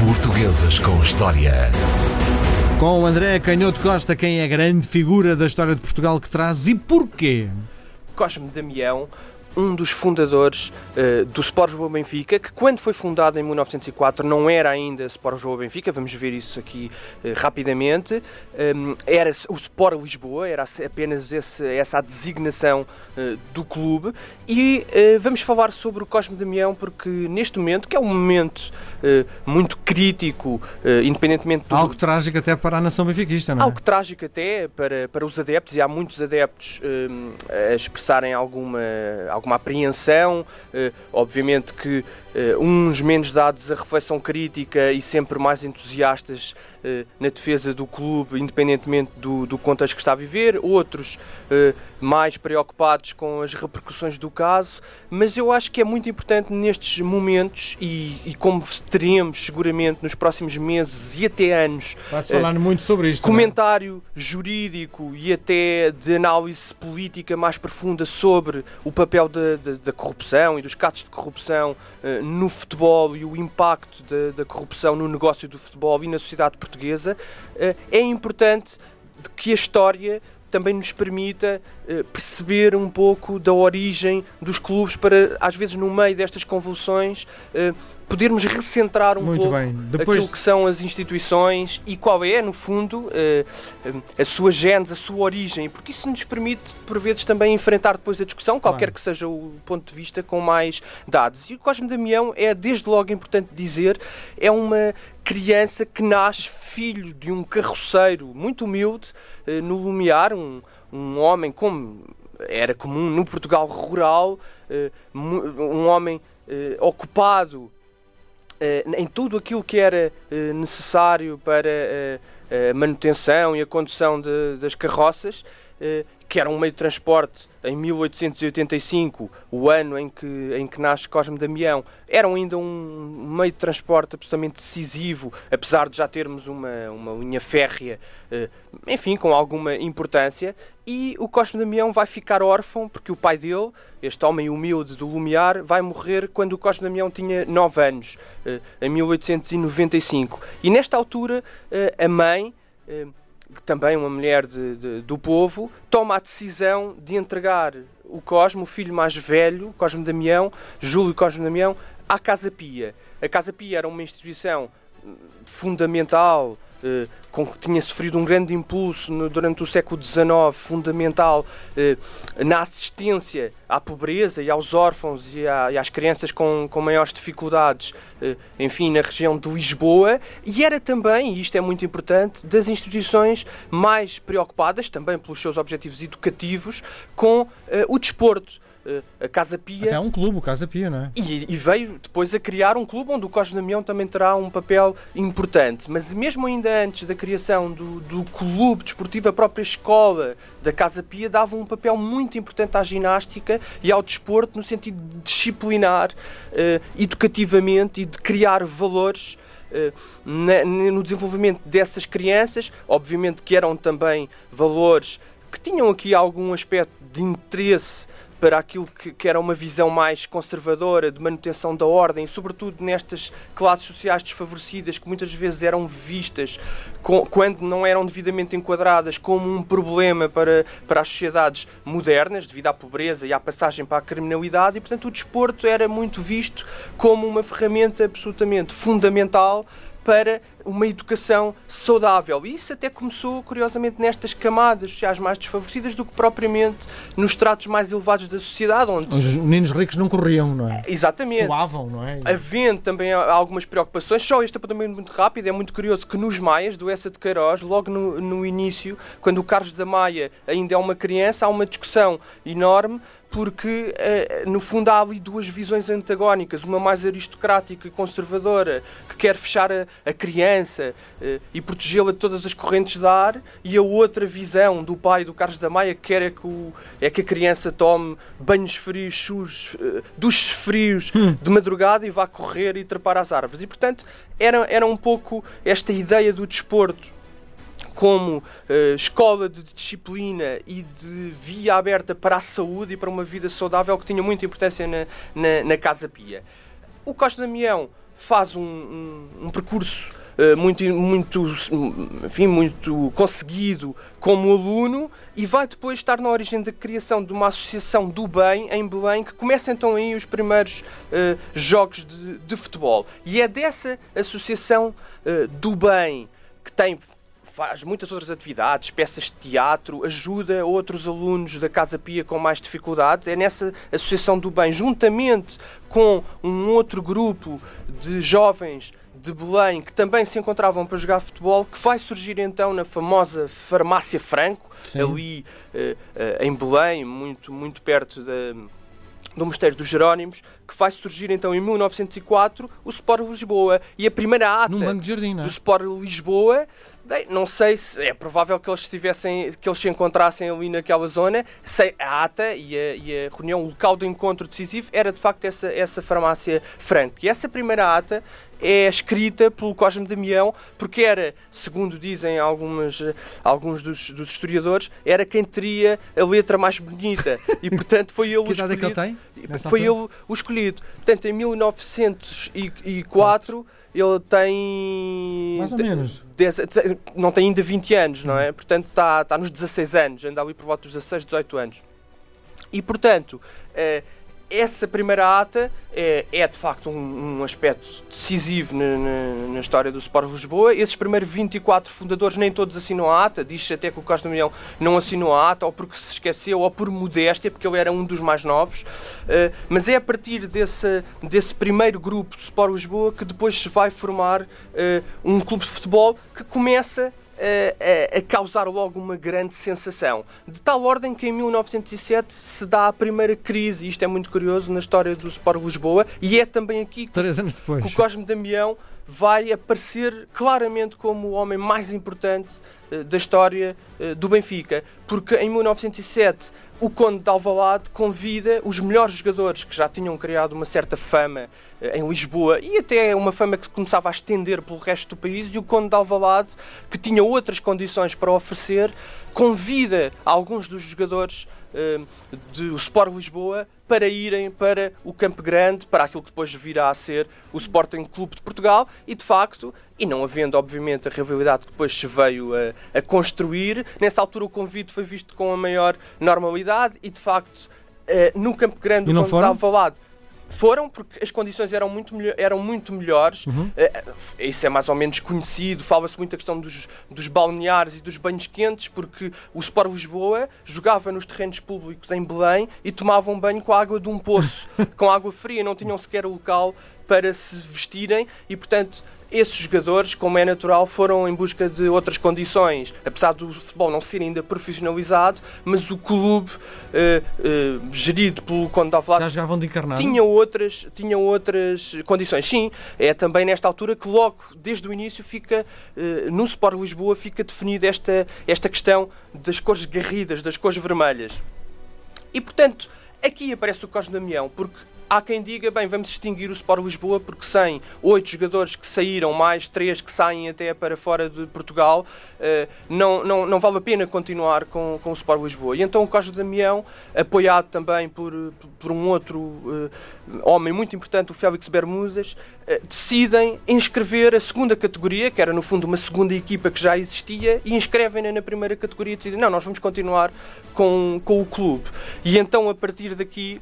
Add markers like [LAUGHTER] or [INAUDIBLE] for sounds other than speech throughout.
Portuguesas com História. Com o André Canhoto Costa, quem é a grande figura da história de Portugal que traz e porquê? Cosme Damião, um dos fundadores uh, do Sport Lisboa Benfica, que quando foi fundado em 1904 não era ainda Sport Lisboa Benfica, vamos ver isso aqui uh, rapidamente, um, era o Sport Lisboa, era apenas esse, essa a designação uh, do clube e vamos falar sobre o Cosme Damião porque neste momento, que é um momento muito crítico, independentemente do... Algo trágico até para a nação benfiquista, não é? Algo trágico até para, para os adeptos e há muitos adeptos a expressarem alguma, alguma alguma apreensão, eh, obviamente que eh, uns menos dados a reflexão crítica e sempre mais entusiastas na defesa do clube, independentemente do, do contexto que está a viver, outros mais preocupados com as repercussões do caso, mas eu acho que é muito importante nestes momentos e, e como teremos seguramente nos próximos meses e até anos. Vai-se falar muito sobre isto. É? Comentário é? jurídico e até de análise política mais profunda sobre o papel da, da, da corrupção e dos casos de corrupção no futebol e o impacto da, da, corrupção no negócio do futebol e na sociedade portuguesa, uh, é importante que a história também nos permita uh, perceber um pouco da origem dos clubes para, às vezes, no meio destas convulsões, uh, podermos recentrar um Muito pouco bem. Depois... aquilo que são as instituições e qual é, no fundo, uh, a sua gênese, a sua origem, porque isso nos permite, por vezes, também enfrentar depois a discussão, qualquer claro. que seja o ponto de vista, com mais dados. E o Cosme Damião é, desde logo, importante dizer, é uma criança que nasce filho de um carroceiro muito humilde uh, no Lumiar, um, um homem como era comum no Portugal rural, uh, um homem ocupado eh, em tudo aquilo que era eh, necessário para eh, a manutenção e a condução de, das carroças, que era um meio de transporte em 1885, o ano em que, em que nasce Cosme Damião, era ainda um meio de transporte absolutamente decisivo, apesar de já termos uma, uma linha férrea, eh, enfim, com alguma importância. E o Cosme Damião vai ficar órfão porque o pai dele, este homem humilde do Lumiar, vai morrer quando o Cosme Damião tinha 9 anos, eh, em 1895. E nesta altura, eh, a mãe também uma mulher de, de, do povo, toma a decisão de entregar o Cosmo, o filho mais velho, Cosme Damião, Júlio Cosme Damião, à Casa Pia. A Casa Pia era uma instituição fundamental eh, com que tinha sofrido um grande impulso no, durante o século XIX, fundamental eh, na assistência à pobreza e aos órfãos e, à, e às crianças com, com maiores dificuldades, eh, enfim, na região de Lisboa, e era também, e isto é muito importante, das instituições mais preocupadas, também pelos seus objetivos educativos, com o desporto. Eh, a Casa Pia. Até um clube, o Casa Pia, não é? E, e, veio depois a criar um clube onde o Cosme Damião também terá um papel importante. Mas mesmo ainda antes da criação do, do clube desportivo, a própria escola da Casa Pia dava um papel muito importante à ginástica e ao desporto no sentido de disciplinar uh, educativamente e de criar valores. Na, no desenvolvimento dessas crianças, obviamente que eram também valores que tinham aqui algum aspecto de interesse para aquilo que, que, era uma visão mais conservadora de manutenção da ordem, sobretudo nestas classes sociais desfavorecidas que muitas vezes eram vistas com, quando não eram devidamente enquadradas como um problema para, para as sociedades modernas, devido à pobreza e à passagem para a criminalidade, e portanto o desporto era muito visto como uma ferramenta absolutamente fundamental para uma educação saudável. E isso até começou, curiosamente, nestas camadas sociais mais desfavorecidas do que propriamente nos tratos mais elevados da sociedade. Onde os meninos ricos não corriam, não é? Exatamente. Suavam, não é? Havendo também algumas preocupações. Só este apontamento muito rápido, é muito curioso que nos Maias, do Essa de Queiroz, logo no, no início, quando o Carlos da Maia ainda é uma criança, há uma discussão enorme porque eh, no fundo há ali duas visões antagónicas, uma mais aristocrática e conservadora, que quer fechar a, a criança uh, e protegê-la de todas as correntes de ar, e a outra visão do pai do Carlos da Maia, que quer é que, o, é que a criança tome banhos frios, chus, uh, duches frios hum. de madrugada e vá correr e trepar às árvores. E portanto era, era um pouco esta ideia do desporto como uh, escola de disciplina e de via aberta para a saúde e para uma vida saudável que tinha muita importância na, na, na Casa Pia. O Costa Damião faz um, um, um percurso muito, muito, enfim, muito conseguido como aluno e vai depois estar na origem da criação de uma associação do bem em Belém que começa então aí os primeiros uh, jogos de, de, futebol. E é dessa associação uh, do bem que tem faz muitas outras atividades, peças de teatro, ajuda outros alunos da Casa Pia com mais dificuldades. É nessa Associação do Bem, juntamente com um outro grupo de jovens de Belém que também se encontravam para jogar futebol, que vai surgir então na famosa Farmácia Franco, Sim. ali uh, uh, em Belém, muito, muito perto da do Mosteiro dos Jerónimos, que vai surgir então em 1904 o Sport Lisboa. E a primeira ata jardim, do Sport Lisboa, bem, não sei se é provável que eles estivessem, que eles se encontrassem ali naquela zona. Sei, a ata e a, e a reunião, o local do encontro decisivo era de facto essa, essa farmácia Franco. E essa primeira ata é escrita pelo Cosme Damião, porque era, segundo dizem algumas, alguns dos, dos, historiadores, era quem teria a letra mais bonita. E, portanto, foi [LAUGHS] ele que o escolhido. É tem? Foi altura? ele o escolhido. Portanto, em 1904 ele tem. Mais ou menos. não tem ainda 20 anos, não é? Hum. Portanto, está, está nos 16 anos, anda ali por volta dos 16, 18 anos. E, portanto. Essa primeira ata é, é de facto um, um aspecto decisivo na, na, na, história do Sport Lisboa. Esses primeiros 24 fundadores nem todos assinam a ata, diz-se até que o Costa Milhão não assinou a ata, ou porque se esqueceu, ou por modéstia, porque ele era um dos mais novos. Uh, mas é a partir desse, desse primeiro grupo do Sport Lisboa que depois se vai formar uh, um clube de futebol que começa a, a, causar logo uma grande sensação. De tal ordem que em 1907 se dá a primeira crise, isto é muito curioso na história do Sport Lisboa, e é também aqui Três anos depois. que o Cosme Damião vai aparecer claramente como o homem mais importante uh, da história uh, do Benfica, porque em 1907 o Conde de Alvalade convida os melhores jogadores que já tinham criado uma certa fama eh, em Lisboa e até uma fama que começava a estender pelo resto do país e o Conde de Alvalade, que tinha outras condições para oferecer, convida alguns dos jogadores do Sport Lisboa para irem para o Campo Grande, para aquilo que depois virá a ser o Sporting Clube de Portugal. E de facto, e não havendo obviamente a rivalidade que depois se veio a, a construir, nessa altura o convite foi visto com a maior normalidade e de facto eh, no Campo Grande, quando estava falado foram porque as condições eram muito, eram muito melhores. Uhum. Uh, isso é mais ou menos conhecido. Fala-se muito da questão dos, dos balneares e dos banhos quentes, porque o Sport Lisboa jogava nos terrenos públicos em Belém e tomava um banho com a água de um poço, [LAUGHS] com água fria. Não tinham sequer o local para se vestirem e, portanto, esses jogadores, como é natural, foram em busca de outras condições. Apesar do futebol não ser ainda profissionalizado, mas o clube uh, uh, gerido pelo Conde de Alvalade Já jogavam de encarnado? Tinha outras, tinha outras condições. Sim, é também nesta altura que logo, desde o início, fica uh, no Sport Lisboa fica definida esta, esta questão das cores garridas, das cores vermelhas. E, portanto, aqui aparece o Cosme Damião, porque Há quem diga, bem, vamos extinguir o Sport Lisboa porque sem oito jogadores que saíram, mais três que saem até para fora de Portugal, uh, não, não, não vale a pena continuar com, com o Sport Lisboa. E então o Costa Damião, apoiado também por, por um outro uh, homem muito importante, o Félix Bermudas, uh, decidem inscrever a segunda categoria, que era no fundo uma segunda equipa que já existia, e inscrevem-na na primeira categoria e decidem, não, nós vamos continuar com, com o clube. E então a partir daqui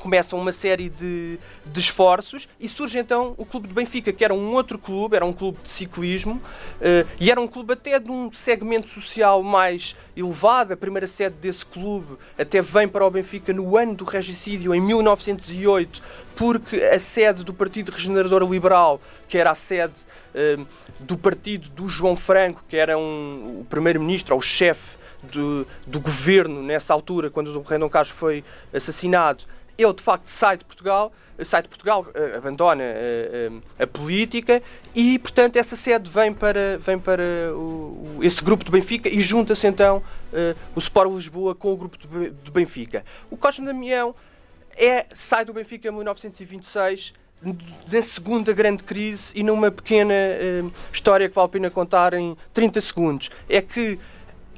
começam uma série de, de, esforços e surge então o Clube de Benfica, que era um outro clube, era um clube de ciclismo uh, e era um clube até de um segmento social mais elevado. A primeira sede desse clube até vem para o Benfica no ano do regicídio, em 1908, porque a sede do Partido Regenerador Liberal, que era a sede uh, do partido do João Franco, que era um, o primeiro-ministro, ou o chefe do, do governo nessa altura, quando o Dom Carlos foi assassinado, ele de facto sai de Portugal, sai de Portugal, uh, abandona uh, a política e, portanto, essa sede vem para, vem para o, esse grupo de Benfica e junta-se então o Sport Lisboa com o grupo de, de Benfica. O Cosme Damião é, sai do Benfica em 1926 na segunda grande crise e numa pequena história que vale a pena contar em 30 segundos. É que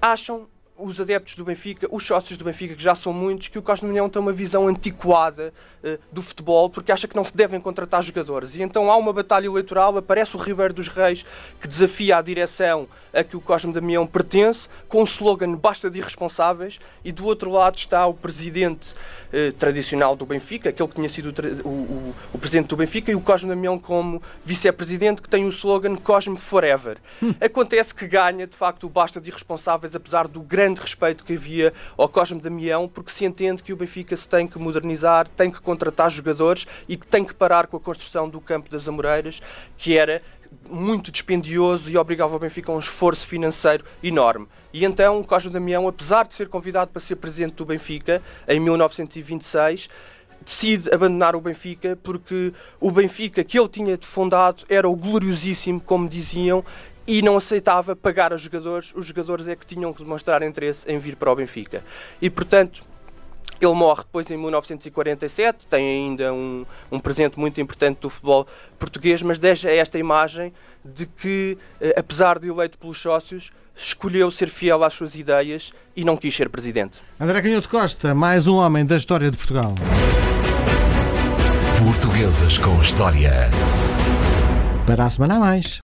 acham os adeptos do Benfica, os sócios do Benfica, que já são muitos, que o Cosme Damião tem uma visão antiquada uh, do futebol, porque acha que não se devem contratar jogadores. E então há uma batalha eleitoral, aparece o Ribeiro dos Reis, que desafia a direção a que o Cosme Damião pertence, com o slogan basta de irresponsáveis, e do outro lado está o presidente uh, tradicional do Benfica, aquele que tinha sido o, o, o, presidente do Benfica, e o Cosme Damião como vice-presidente, que tem o slogan Cosme Forever. [LAUGHS] Acontece que ganha, de facto, o basta de irresponsáveis, apesar do grande grande respeito que havia ao Cosme Damião, porque se entende que o Benfica se tem que modernizar, tem que contratar jogadores e que tem que parar com a construção do campo das Amoreiras, que era muito dispendioso e obrigava o Benfica a um esforço financeiro enorme. E então o Cosme Damião, apesar de ser convidado para ser presidente do Benfica em 1926, decide abandonar o Benfica porque o Benfica que ele tinha fundado era o gloriosíssimo, como diziam, e não aceitava pagar aos jogadores. Os jogadores é que tinham que demonstrar interesse em vir para o Benfica. E portanto. Ele morre depois em 1947, tem ainda um, um presente muito importante do futebol português, mas deixa esta imagem de que, eh, apesar de eleito pelos sócios, escolheu ser fiel às suas ideias e não quis ser presidente. André Canhoto Costa, mais um homem da história de Portugal. Portuguesas com História. Para a semana a mais.